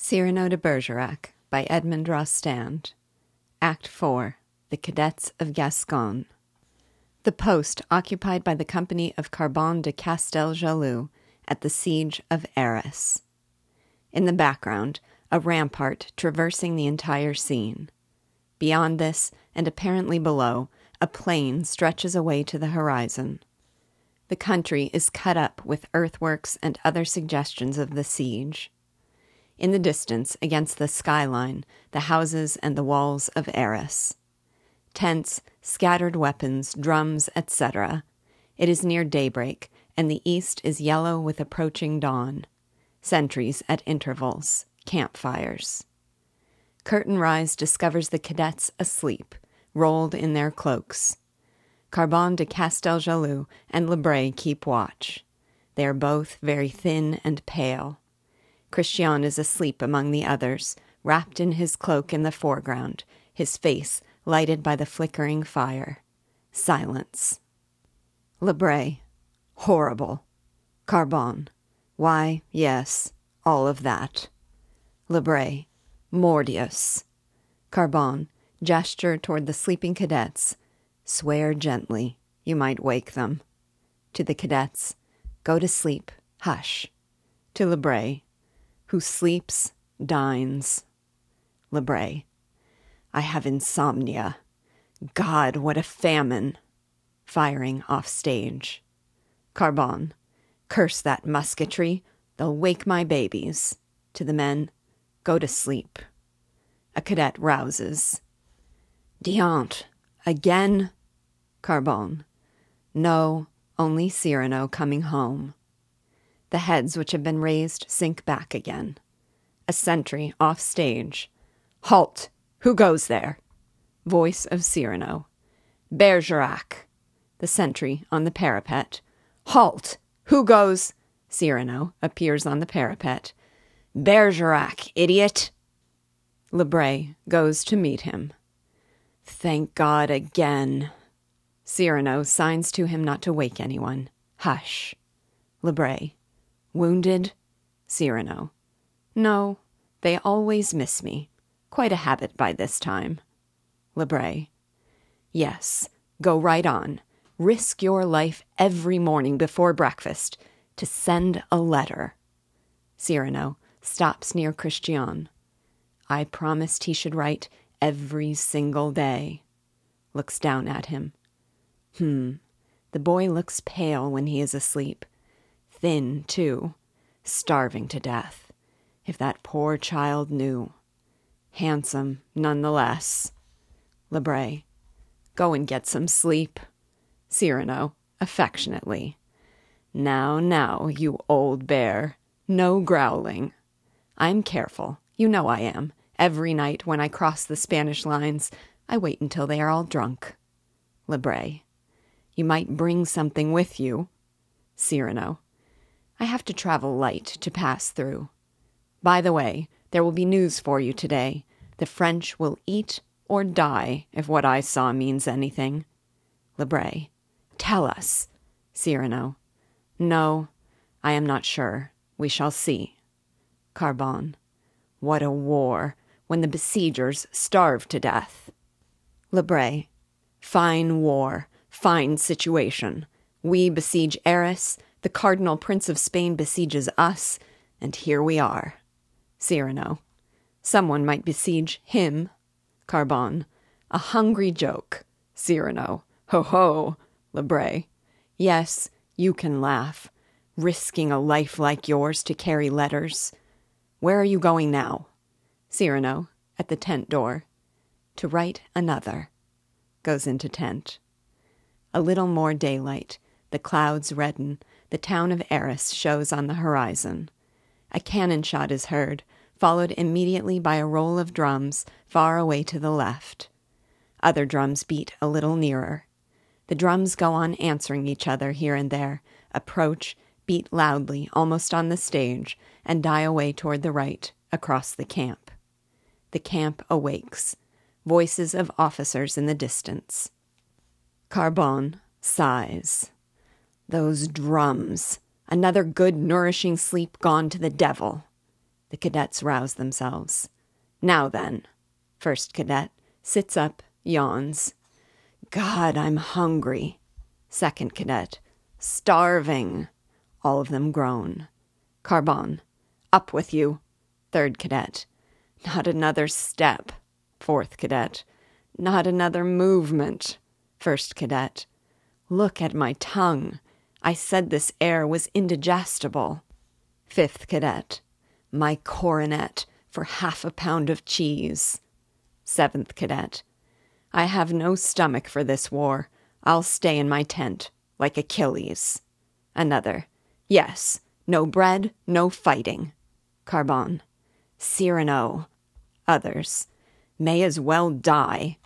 Cyrano de Bergerac by Edmond Rostand. Act 4 The Cadets of Gascogne. The post occupied by the company of Carbon de Castel Jaloux at the siege of Arras. In the background, a rampart traversing the entire scene. Beyond this, and apparently below, a plain stretches away to the horizon. The country is cut up with earthworks and other suggestions of the siege. In the distance, against the skyline, the houses and the walls of Arras. Tents, scattered weapons, drums, etc. It is near daybreak, and the east is yellow with approaching dawn. Sentries at intervals, campfires. Curtain rise discovers the cadets asleep, rolled in their cloaks. Carbon de Casteljaloux and Le Bret keep watch. They are both very thin and pale. Christian is asleep among the others, wrapped in his cloak in the foreground, his face lighted by the flickering fire. Silence. Le Bret. Horrible. Carbon. Why, yes, all of that. Lebray. Mordious. Carbon. Gesture toward the sleeping cadets. Swear gently. You might wake them. To the cadets. Go to sleep. Hush. To Le Bret. Who sleeps, dines. Le Bret. I have insomnia. God, what a famine! Firing off stage. Carbon. Curse that musketry. They'll wake my babies. To the men. Go to sleep. A cadet rouses. Diant. Again? Carbon. No, only Cyrano coming home. The heads which have been raised sink back again. A sentry off stage. Halt! Who goes there? Voice of Cyrano. Bergerac. The sentry on the parapet. Halt! Who goes? Cyrano appears on the parapet. Bergerac, idiot! Le Bret goes to meet him. Thank God again. Cyrano signs to him not to wake anyone. Hush. Le Bret. Wounded? Cyrano. No, they always miss me. Quite a habit by this time. Le Bret. Yes, go right on. Risk your life every morning before breakfast to send a letter. Cyrano stops near Christian. I promised he should write every single day. Looks down at him. Hmm. The boy looks pale when he is asleep. Thin, too. Starving to death. If that poor child knew. Handsome, none the less. Le Bret. Go and get some sleep. Cyrano, affectionately. Now, now, you old bear. No growling. I'm careful. You know I am. Every night when I cross the Spanish lines, I wait until they are all drunk. Le Bret. You might bring something with you. Cyrano. I have to travel light to pass through. By the way, there will be news for you today. The French will eat or die if what I saw means anything. Le Bret. Tell us. Cyrano. No, I am not sure. We shall see. Carbon. What a war, when the besiegers starve to death. Le Bret. Fine war, fine situation. We besiege Arras, the Cardinal Prince of Spain besieges us, and here we are. Cyrano. Someone might besiege him. Carbon. A hungry joke. Cyrano. Ho ho. Le Bret. Yes, you can laugh. Risking a life like yours to carry letters. Where are you going now? Cyrano, at the tent door. To write another. Goes into tent. A little more daylight. The clouds redden. The town of Arras shows on the horizon. A cannon shot is heard, followed immediately by a roll of drums far away to the left. Other drums beat a little nearer. The drums go on answering each other here and there, approach, beat loudly almost on the stage, and die away toward the right, across the camp. The camp awakes. Voices of officers in the distance. Carbon sighs. Those drums. Another good, nourishing sleep gone to the devil. The cadets rouse themselves. Now then. First cadet sits up, yawns. God, I'm hungry. Second cadet. Starving. All of them groan. Carbon. Up with you. Third cadet. Not another step. Fourth cadet. Not another movement. First cadet. Look at my tongue. I said this air was indigestible. Fifth cadet. My coronet for half a pound of cheese. Seventh cadet. I have no stomach for this war. I'll stay in my tent, like Achilles. Another. Yes, no bread, no fighting. Carbon. Cyrano. Others. May as well die.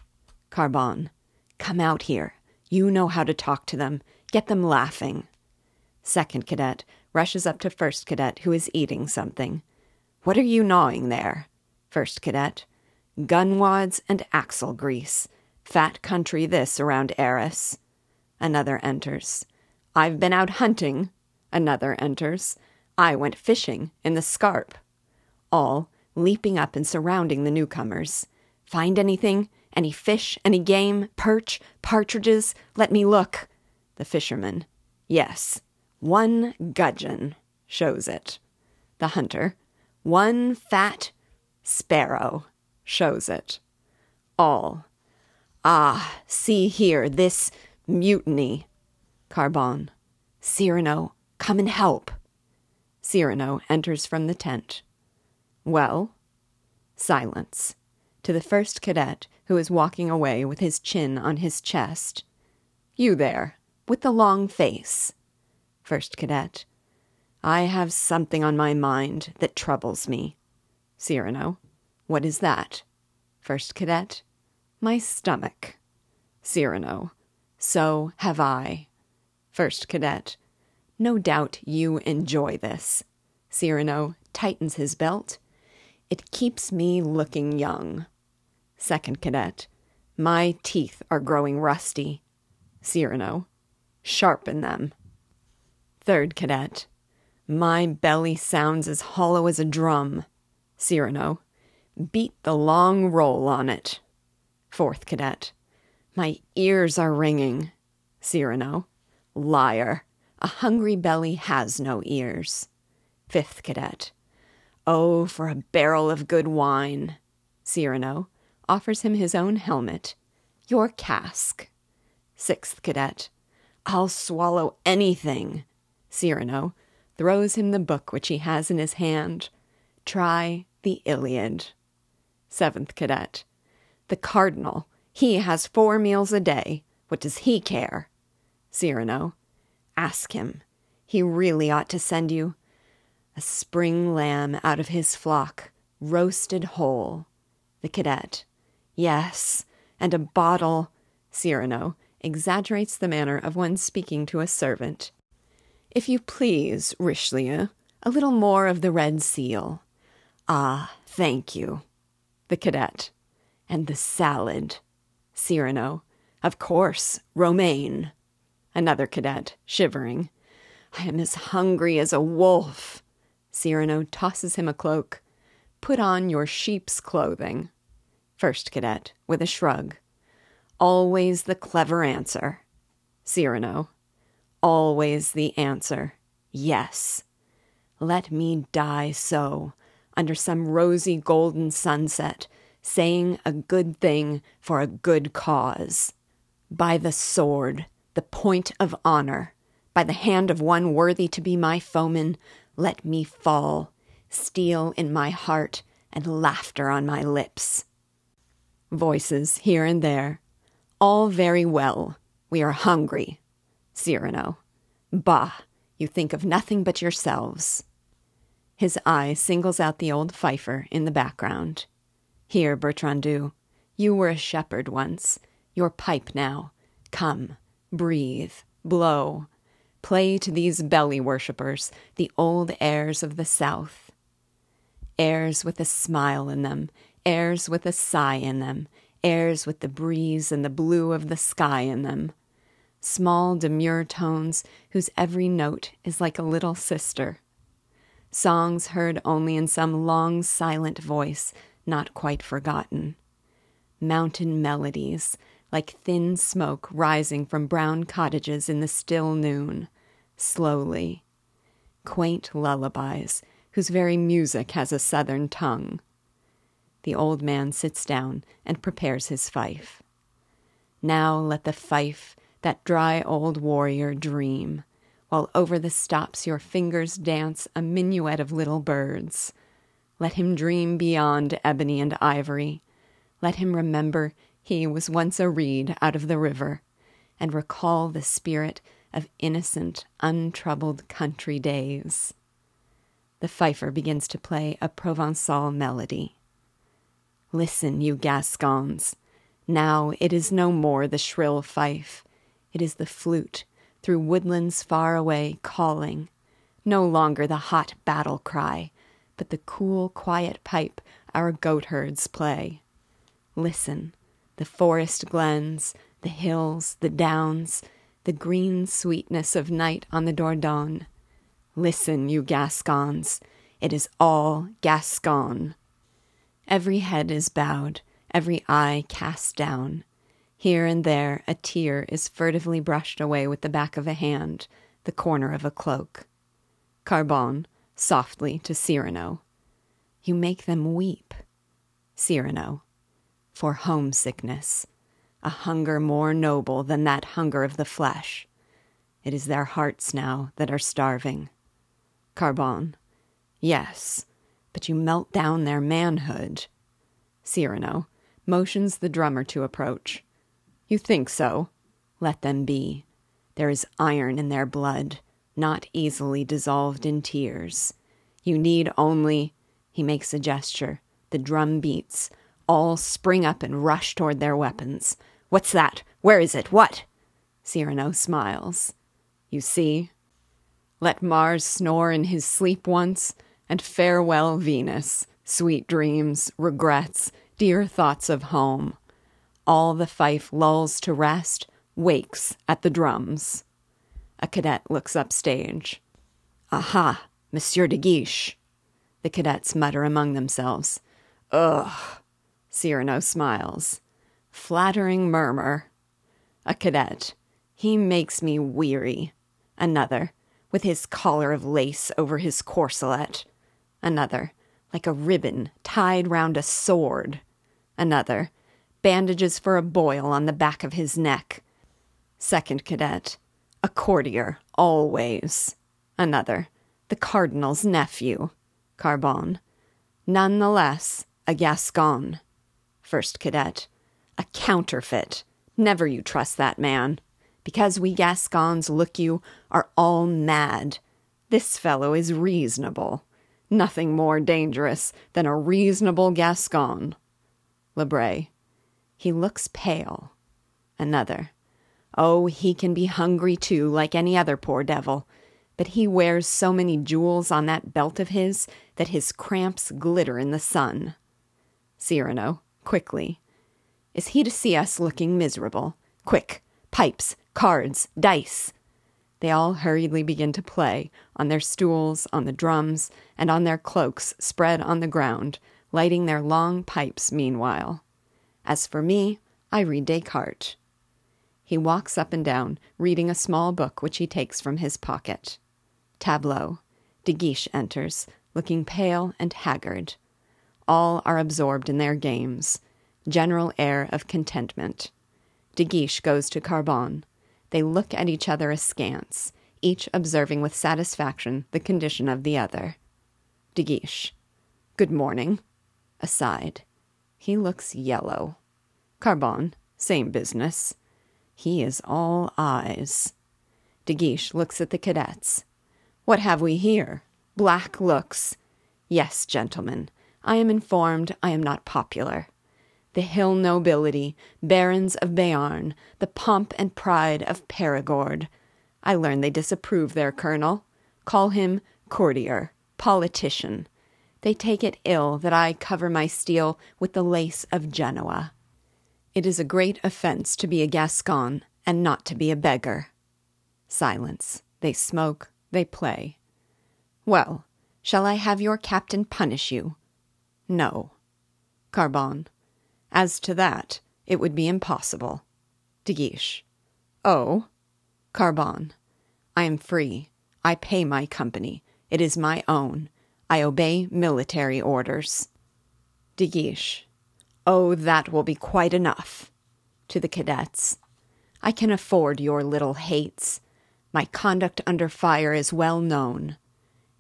Carbon. Come out here. You know how to talk to them. Get them laughing. Second cadet rushes up to first cadet who is eating something. What are you gnawing there? First cadet. Gun wads and axle grease. Fat country this around Arras. Another enters. I've been out hunting. Another enters. I went fishing in the scarp. All leaping up and surrounding the newcomers. Find anything? Any fish? Any game? Perch? Partridges? Let me look. The fisherman. Yes. One gudgeon shows it. The hunter. One fat sparrow shows it. All. Ah, see here, this mutiny. Carbon. Cyrano, come and help. Cyrano enters from the tent. Well? Silence. To the first cadet, who is walking away with his chin on his chest. You there, with the long face. First cadet. I have something on my mind that troubles me. Cyrano. What is that? First cadet. My stomach. Cyrano. So have I. First cadet. No doubt you enjoy this. Cyrano tightens his belt. It keeps me looking young. Second cadet. My teeth are growing rusty. Cyrano. Sharpen them. Third cadet. My belly sounds as hollow as a drum. Cyrano. Beat the long roll on it. Fourth cadet. My ears are ringing. Cyrano. Liar. A hungry belly has no ears. Fifth cadet. Oh, for a barrel of good wine. Cyrano offers him his own helmet. Your cask. Sixth cadet. I'll swallow anything. Cyrano throws him the book which he has in his hand. Try the Iliad. Seventh cadet. The cardinal. He has four meals a day. What does he care? Cyrano. Ask him. He really ought to send you a spring lamb out of his flock, roasted whole. The cadet. Yes, and a bottle. Cyrano exaggerates the manner of one speaking to a servant. If you please, Richelieu, a little more of the red seal. Ah, thank you. The cadet. And the salad. Cyrano. Of course, romaine. Another cadet, shivering. I am as hungry as a wolf. Cyrano tosses him a cloak. Put on your sheep's clothing. First cadet, with a shrug. Always the clever answer. Cyrano always the answer yes. Let me die so, under some rosy golden sunset, saying a good thing for a good cause. By the sword, the point of honor, by the hand of one worthy to be my foeman, let me fall, steel in my heart and laughter on my lips. Voices here and there. All very well. We are hungry. Cyrano. Bah, you think of nothing but yourselves. His eye singles out the old fifer in the background. Here, Bertrandou, you were a shepherd once. Your pipe now. Come, breathe, blow. Play to these belly worshippers, the old airs of the South. Airs with a smile in them, airs with a sigh in them, airs with the breeze and the blue of the sky in them small, demure tones whose every note is like a little sister. songs heard only in some long silent voice not quite forgotten. Mountain melodies, like thin smoke rising from brown cottages in the still noon, slowly. Quaint lullabies, whose very music has a southern tongue. The old man sits down and prepares his fife. Now let the fife, that dry old warrior, dream, while over the stops your fingers dance a minuet of little birds. Let him dream beyond ebony and ivory. Let him remember he was once a reed out of the river, and recall the spirit of innocent, untroubled country days. The fifer begins to play a Provençal melody. Listen, you Gascons. Now it is no more the shrill fife, it is the flute through woodlands far away calling. No longer the hot battle cry, but the cool, quiet pipe our goatherds play. Listen, the forest glens, the hills, the downs, the green sweetness of night on the Dordogne. Listen, you Gascons, it is all Gascon. Every head is bowed, every eye cast down. Here and there a tear is furtively brushed away with the back of a hand, the corner of a cloak. Carbon, softly to Cyrano. You make them weep. Cyrano. For homesickness a hunger more noble than that hunger of the flesh. It is their hearts now that are starving. Carbon. Yes, but you melt down their manhood. Cyrano motions the drummer to approach. You think so? Let them be. There is iron in their blood, not easily dissolved in tears. You need only. He makes a gesture. The drum beats. All spring up and rush toward their weapons. What's that? Where is it? What? Cyrano smiles. You see? Let Mars snore in his sleep once, and farewell, Venus, sweet dreams, regrets, dear thoughts of home. All the fife lulls to rest, wakes at the drums. A cadet looks up stage. Aha, Monsieur de Guiche. The cadets mutter among themselves. Ugh. Cyrano smiles flattering murmur. A cadet. He makes me weary. Another, with his collar of lace over his corselet. Another, like a ribbon tied round a sword. Another, bandages for a boil on the back of his neck. Second cadet, a courtier, always. Another, the cardinal's nephew. Carbon. None the less, a Gascon. First cadet, a counterfeit. Never you trust that man. Because we Gascons, look you, are all mad. This fellow is reasonable. Nothing more dangerous than a reasonable Gascon. Le Bret. He looks pale. Another. Oh, he can be hungry too, like any other poor devil. But he wears so many jewels on that belt of his that his cramps glitter in the sun. Cyrano, quickly. Is he to see us looking miserable? Quick, pipes, cards, dice. They all hurriedly begin to play, on their stools, on the drums, and on their cloaks spread on the ground, lighting their long pipes meanwhile. As for me, I read Descartes. He walks up and down, reading a small book which he takes from his pocket. Tableau. De Guiche enters, looking pale and haggard. All are absorbed in their games general air of contentment. De Guiche goes to Carbon. They look at each other askance, each observing with satisfaction the condition of the other. De Guiche. Good morning. Aside. He looks yellow. Carbon. Same business. He is all eyes. De Guiche looks at the cadets. What have we here? Black looks. Yes, gentlemen, I am informed I am not popular the hill nobility, barons of Béarn, the pomp and pride of Perigord. I learn they disapprove their colonel, call him courtier, politician. They take it ill that I cover my steel with the lace of Genoa. It is a great offense to be a Gascon and not to be a beggar. Silence. They smoke, they play. Well, Shall I have your captain punish you? No. Carbon. As to that, it would be impossible. De Guiche. Oh? Carbon. I am free. I pay my company. It is my own. I obey military orders. De Guiche. Oh, that will be quite enough. To the cadets. I can afford your little hates. My conduct under fire is well known.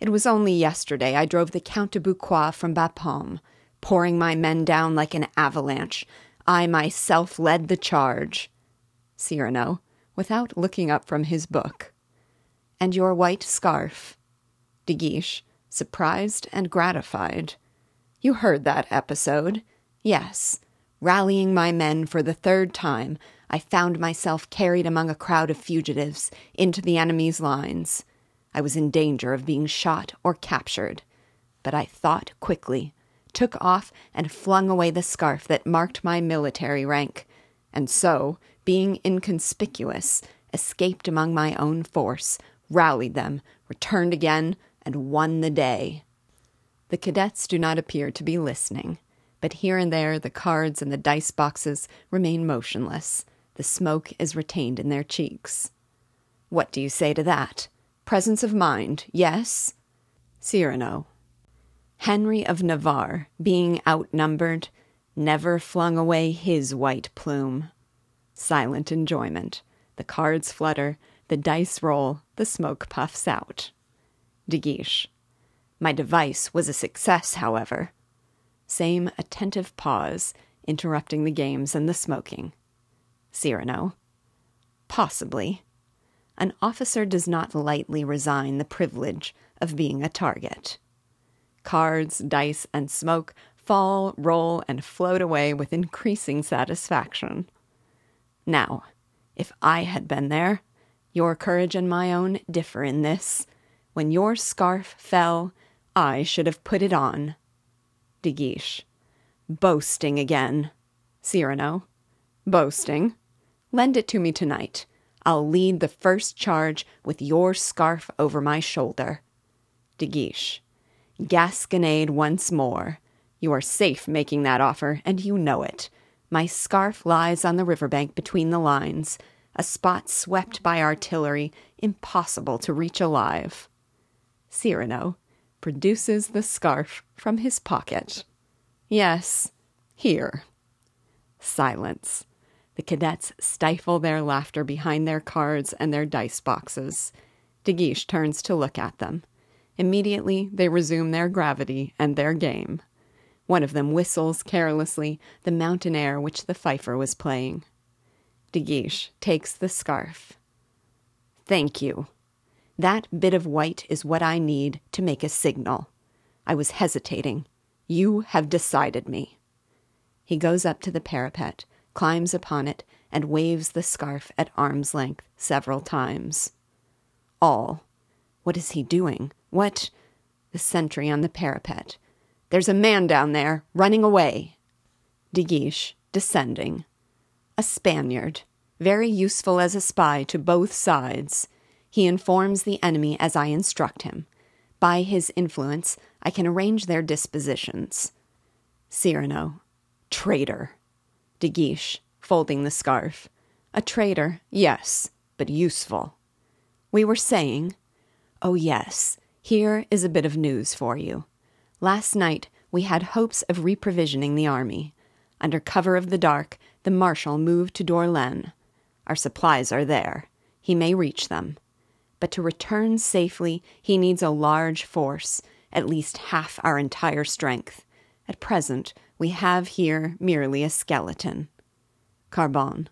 It was only yesterday I drove the Count de Bucquoy from Bapaume, pouring my men down like an avalanche. I myself led the charge. Cyrano, without looking up from his book. And your white scarf? De Guiche, surprised and gratified. You heard that episode. Yes. Rallying my men for the third time, I found myself carried among a crowd of fugitives into the enemy's lines. I was in danger of being shot or captured. But I thought quickly, took off and flung away the scarf that marked my military rank, and so, being inconspicuous, escaped among my own force, rallied them, returned again, and won the day. The cadets do not appear to be listening, but here and there the cards and the dice boxes remain motionless. The smoke is retained in their cheeks. What do you say to that? Presence of mind, yes? Cyrano. Henry of Navarre, being outnumbered, never flung away his white plume. Silent enjoyment. The cards flutter, the dice roll, the smoke puffs out. De Guiche. My device was a success, however. Same attentive pause, interrupting the games and the smoking. Cyrano. Possibly. An officer does not lightly resign the privilege of being a target. Cards, dice, and smoke fall, roll, and float away with increasing satisfaction. Now, if I had been there, your courage and my own differ in this. When your scarf fell, I should have put it on. De Guiche. Boasting again. Cyrano. Boasting. Lend it to me tonight. I'll lead the first charge with your scarf over my shoulder. De Guiche. Gasconade once more. You are safe making that offer, and you know it. My scarf lies on the river bank between the lines, a spot swept by artillery, impossible to reach alive. Cyrano produces the scarf from his pocket. Yes, here. Silence. The cadets stifle their laughter behind their cards and their dice boxes. De Guiche turns to look at them. Immediately they resume their gravity and their game. One of them whistles carelessly the mountain air which the fifer was playing. De Guiche takes the scarf. Thank you. That bit of white is what I need to make a signal. I was hesitating. You have decided me. He goes up to the parapet, climbs upon it, and waves the scarf at arm's length several times. All. What is he doing? What? The sentry on the parapet. There's a man down there, running away. De Guiche, descending. A Spaniard, very useful as a spy to both sides. He informs the enemy as I instruct him. By his influence, I can arrange their dispositions. Cyrano, traitor. De Guiche, folding the scarf. A traitor, yes, but useful. We were saying, oh, yes, here is a bit of news for you. Last night, we had hopes of reprovisioning the army. Under cover of the dark, the marshal moved to Dourlens. Our supplies are there. He may reach them. But to return safely, he needs a large force, at least half our entire strength. At present, we have here merely a skeleton. Carbon.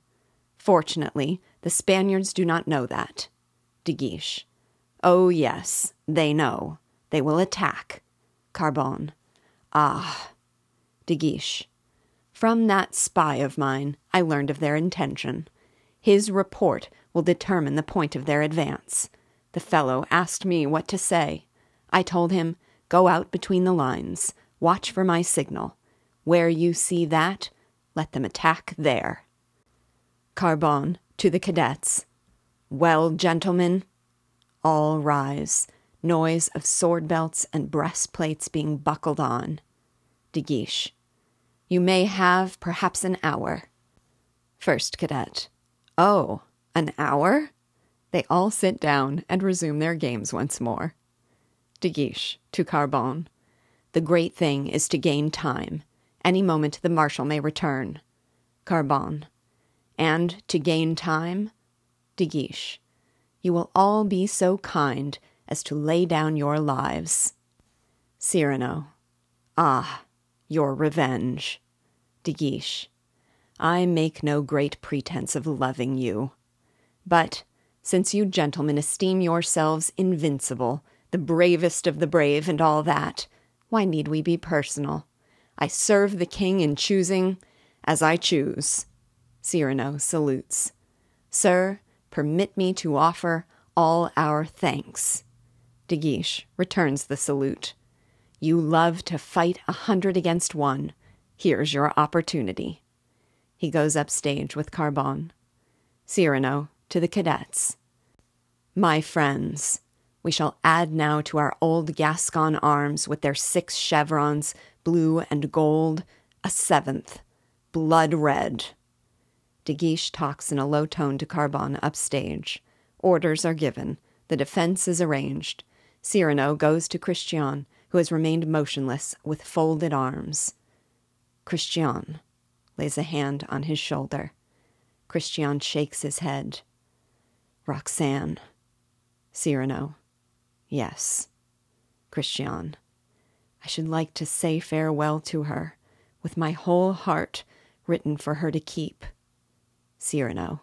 Fortunately, the Spaniards do not know that. De Guiche. Oh, yes, they know. They will attack. Carbon. Ah. De Guiche. From that spy of mine, I learned of their intention. His report will determine the point of their advance. The fellow asked me what to say. I told him, Go out between the lines. Watch for my signal. Where you see that, let them attack there. Carbon to the cadets. Well, gentlemen, all rise. Noise of sword belts and breastplates being buckled on. De Guiche. You may have perhaps an hour. First Cadet. Oh, an hour? They all sit down and resume their games once more. De Guiche to Carbon. The great thing is to gain time. Any moment the marshal may return. Carbon. And to gain time, De Guiche. You will all be so kind as to lay down your lives. Cyrano. Ah, your revenge. De Guiche. I make no great pretense of loving you. But since you gentlemen esteem yourselves invincible, the bravest of the brave, and all that, why need we be personal? I serve the king in choosing as I choose. Cyrano salutes. Sir, permit me to offer all our thanks. De Guiche returns the salute. You love to fight a hundred against one. Here's your opportunity. He goes upstage with Carbon. Cyrano to the cadets. My friends, we shall add now to our old Gascon arms with their six chevrons, blue and gold, a seventh, blood red. De Guiche talks in a low tone to Carbon upstage. Orders are given. The defense is arranged. Cyrano goes to Christian, who has remained motionless with folded arms. Christian lays a hand on his shoulder. Christian shakes his head. Roxane. Cyrano. Yes. Christian. I should like to say farewell to her, with my whole heart written for her to keep. Cyrano.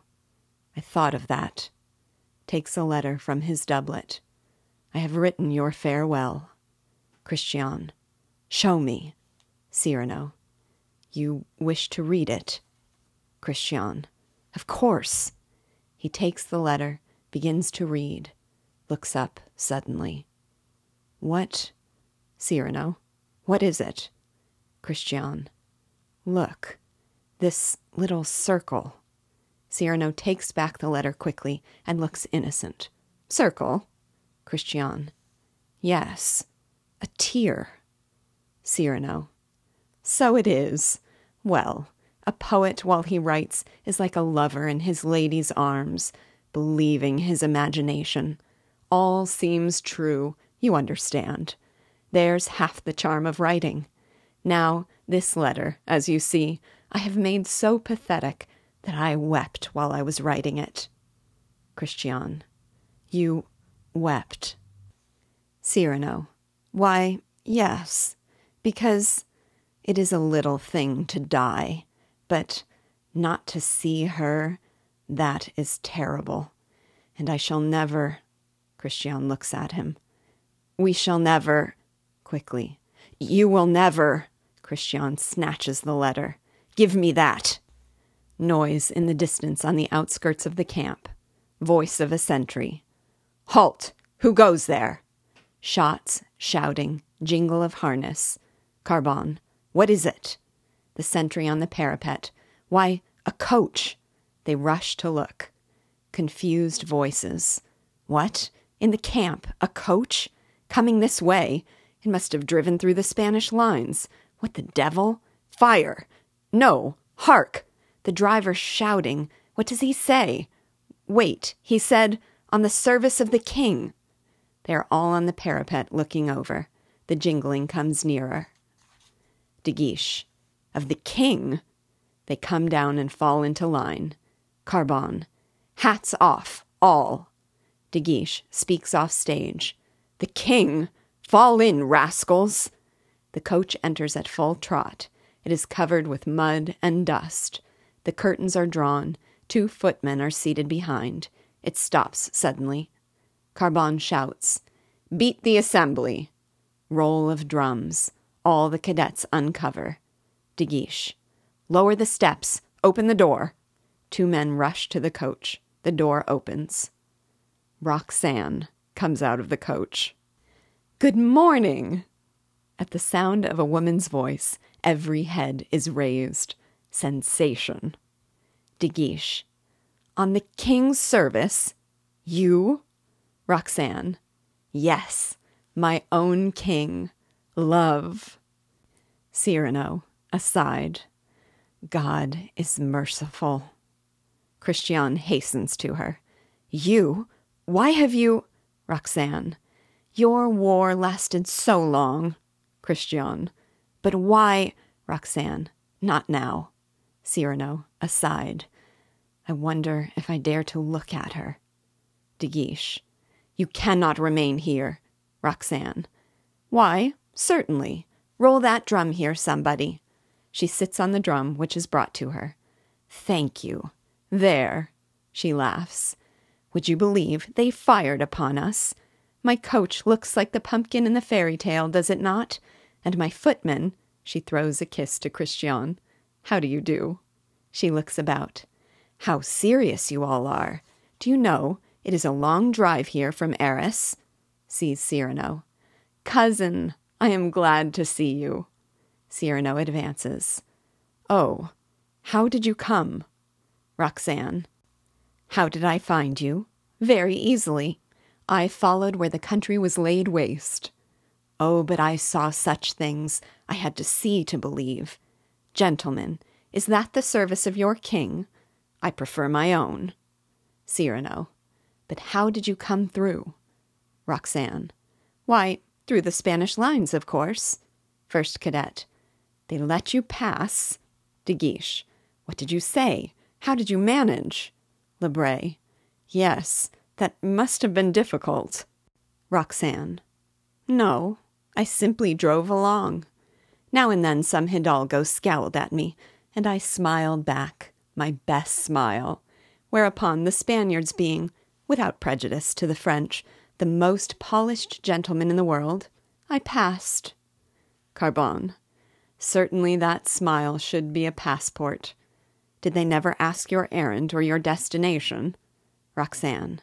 I thought of that. Takes a letter from his doublet. I have written your farewell. Christian. Show me. Cyrano. You wish to read it? Christian. Of course. He takes the letter, begins to read, looks up suddenly. What? Cyrano. What is it? Christian. Look. This little circle. Cyrano takes back the letter quickly and looks innocent. Circle? Christian. Yes. A tear. Cyrano. So it is. Well, a poet while he writes is like a lover in his lady's arms, believing his imagination. All seems true, you understand. There's half the charm of writing. Now, this letter, as you see, I have made so pathetic that I wept while I was writing it. Christian. You wept. Cyrano. Why, yes, because it is a little thing to die, but not to see her, that is terrible. And I shall never. Christian looks at him. We shall never. Quickly. You will never. Christian snatches the letter. Give me that. Noise in the distance on the outskirts of the camp. Voice of a sentry. Halt! Who goes there? Shots, shouting, jingle of harness. Carbon. What is it? The sentry on the parapet. Why, a coach. They rush to look. Confused voices. What? In the camp? A coach? Coming this way? It must have driven through the Spanish lines. What the devil? Fire! No! Hark! The driver shouting. What does he say? Wait, he said, on the service of the king. They are all on the parapet looking over. The jingling comes nearer. De Guiche. Of the king? They come down and fall into line. Carbon. Hats off, all. De Guiche speaks off stage. The king! Fall in, rascals! The coach enters at full trot. It is covered with mud and dust. The curtains are drawn. Two footmen are seated behind. It stops suddenly. Carbon shouts, Beat the assembly! Roll of drums. All the cadets uncover. De Guiche. Lower the steps. Open the door. Two men rush to the coach. The door opens. Roxane comes out of the coach. Good morning! At the sound of a woman's voice, every head is raised sensation. De Guiche. On the king's service? You? Roxane. Yes, my own king. Love. Cyrano, aside. God is merciful. Christian hastens to her. You? Why have you. Roxane. Your war lasted so long. Christian. But why. Roxane. Not now. Cyrano, aside. I wonder if I dare to look at her. De Guiche. You cannot remain here. Roxane. Why, certainly. Roll that drum here, somebody. She sits on the drum, which is brought to her. Thank you. There. She laughs. Would you believe they fired upon us? My coach looks like the pumpkin in the fairy tale, does it not? And my footman. She throws a kiss to Christian. How do you do? She looks about. How serious you all are. Do you know, it is a long drive here from Arras? Sees Cyrano. Cousin, I am glad to see you. Cyrano advances. Oh, how did you come? Roxane. How did I find you? Very easily. I followed where the country was laid waste. Oh, but I saw such things. I had to see to believe. Gentlemen, is that the service of your king? I prefer my own. Cyrano. But how did you come through? Roxane. Why, through the Spanish lines, of course. First Cadet. They let you pass? De Guiche. What did you say? How did you manage? Le Bret. Yes, that must have been difficult. Roxane. No, I simply drove along. Now and then some hidalgo scowled at me, and I smiled back, my best smile, whereupon the Spaniards being, without prejudice to the French, the most polished gentlemen in the world, I passed. Carbon. Certainly that smile should be a passport. Did they never ask your errand or your destination? Roxane.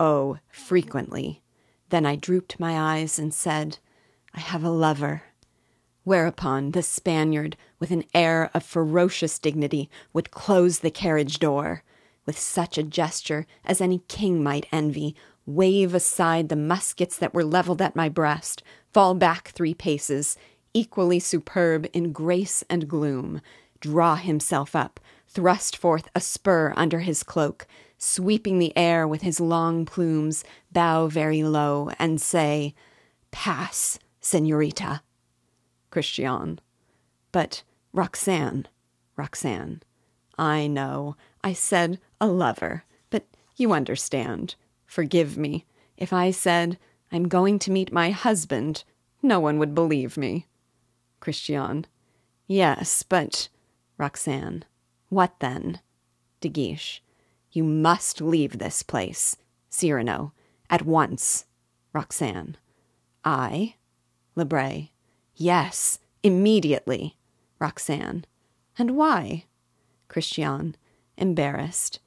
Oh, frequently. Then I drooped my eyes and said, I have a lover. Whereupon the Spaniard, with an air of ferocious dignity, would close the carriage door, with such a gesture as any king might envy, wave aside the muskets that were leveled at my breast, fall back three paces, equally superb in grace and gloom, draw himself up, thrust forth a spur under his cloak, sweeping the air with his long plumes, bow very low, and say, Pass, senorita. Christian. But Roxane, Roxane. I know, I said a lover, but you understand. Forgive me. If I said, I'm going to meet my husband, no one would believe me. Christian. Yes, but. Roxane. What then? De Guiche. You must leave this place. Cyrano. At once. Roxane. I? Le Bret. Yes, immediately. Roxane. And why? Christian. Embarrassed.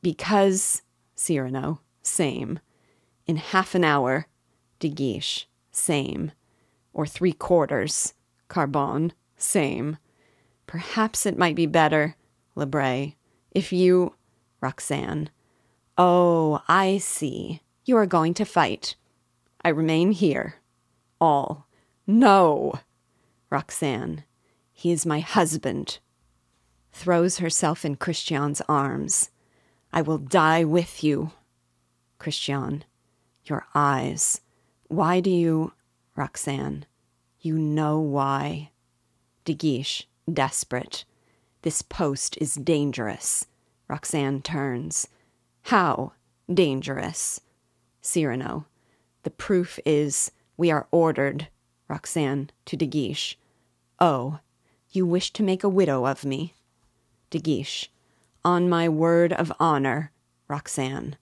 Because. Cyrano. Same. In half an hour. De Guiche. Same. Or three quarters. Carbon. Same. Perhaps it might be better. Le Bret. If you. Roxane. Oh, I see. You are going to fight. I remain here. All. No. Roxane. He is my husband. Throws herself in Christian's arms. I will die with you. Christian. Your eyes. Why do you. Roxane. You know why. De Guiche, desperate. This post is dangerous. Roxane turns. How dangerous? Cyrano. The proof is we are ordered. Roxane to De Guiche. Oh, you wish to make a widow of me? De Guiche. On my word of honor, Roxane.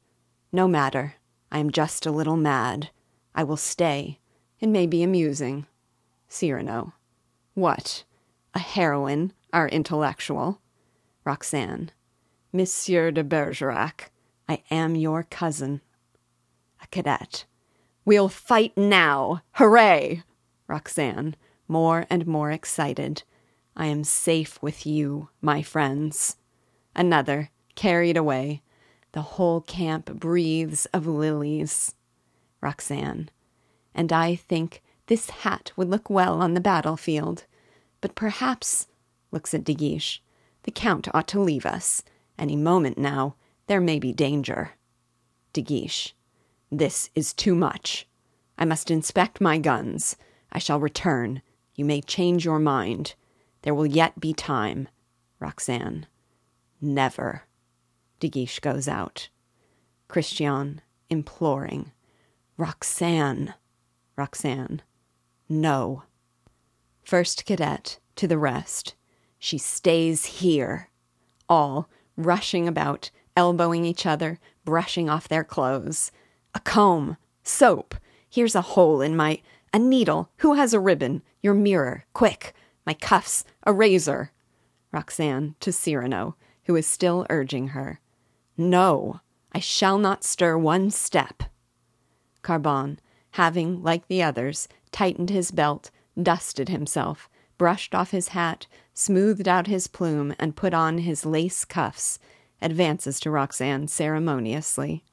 No matter. I am just a little mad. I will stay. It may be amusing. Cyrano. What? A heroine, our intellectual? Roxane. Monsieur de Bergerac, I am your cousin. A cadet. We'll fight now! Hooray! Roxane, more and more excited. I am safe with you, my friends. Another, carried away. The whole camp breathes of lilies. Roxane. And I think this hat would look well on the battlefield. But perhaps, looks at De Guiche, the Count ought to leave us. Any moment now, there may be danger. De Guiche. This is too much. I must inspect my guns. I shall return. You may change your mind. There will yet be time. Roxane. Never. De Guiche goes out. Christian, imploring. Roxane. Roxane. No. First cadet to the rest. She stays here. All rushing about, elbowing each other, brushing off their clothes. A comb. Soap. Here's a hole in my. A needle. Who has a ribbon? Your mirror. Quick. My cuffs. A razor. Roxane to Cyrano, who is still urging her. No, I shall not stir one step. Carbon, having, like the others, tightened his belt, dusted himself, brushed off his hat, smoothed out his plume, and put on his lace cuffs, advances to Roxane ceremoniously.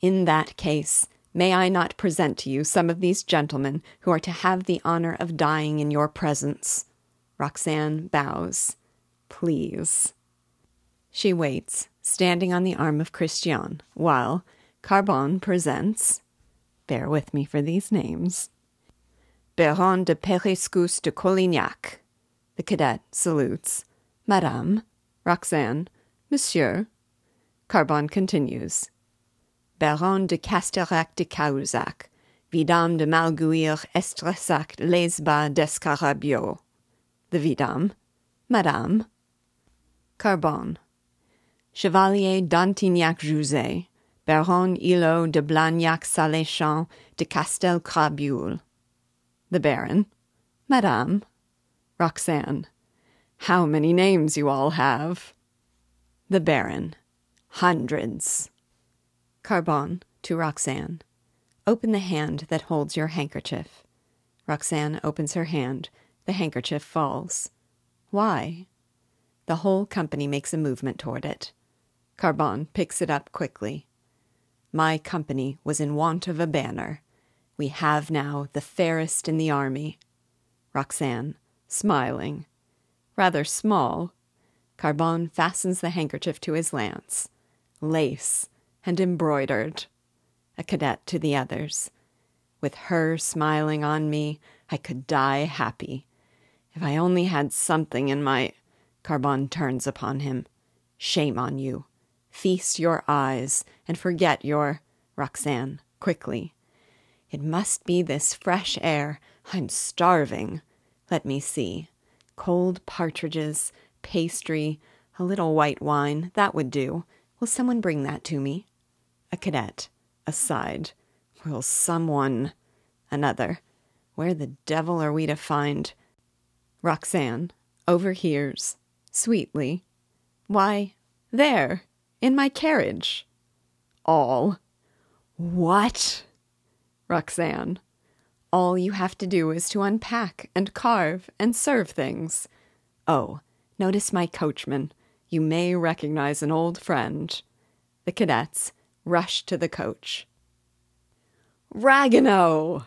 In that case, may I not present to you some of these gentlemen who are to have the honor of dying in your presence? Roxane bows. Please. She waits, standing on the arm of Christian, while Carbon presents. Bear with me for these names. Baron de Peyrescous de Colignac. The cadet salutes. Madame. Roxane. Monsieur. Carbon continues. Baron de Casterac de Cahuzac. Vidame de Malgouyre Estressac Lesba d'Escarabiot. The Vidame. Madame. Carbon. Chevalier d'Antignac Jouzet. Baron Hulot de Blagnac Saléchan de Castel Crabule. The Baron. Madame. Roxane. How many names you all have! The Baron. Hundreds. Carbon to Roxane. Open the hand that holds your handkerchief. Roxane opens her hand. The handkerchief falls. Why? The whole company makes a movement toward it. Carbon picks it up quickly. My company was in want of a banner. We have now the fairest in the army. Roxane, smiling. Rather small. Carbon fastens the handkerchief to his lance. Lace and embroidered. A cadet to the others. With her smiling on me, I could die happy. If I only had something in my. Carbon turns upon him. Shame on you. Feast your eyes and forget your. Roxane, quickly. It must be this fresh air. I'm starving. Let me see. Cold partridges, pastry, a little white wine. That would do. Will someone bring that to me? A cadet. Aside. Will someone. Another. Where the devil are we to find. Roxane overhears sweetly. Why, there, in my carriage. All. What? Roxane. All you have to do is to unpack and carve and serve things. Oh, notice my coachman. You may recognize an old friend. The cadets rush to the coach. Ragueneau!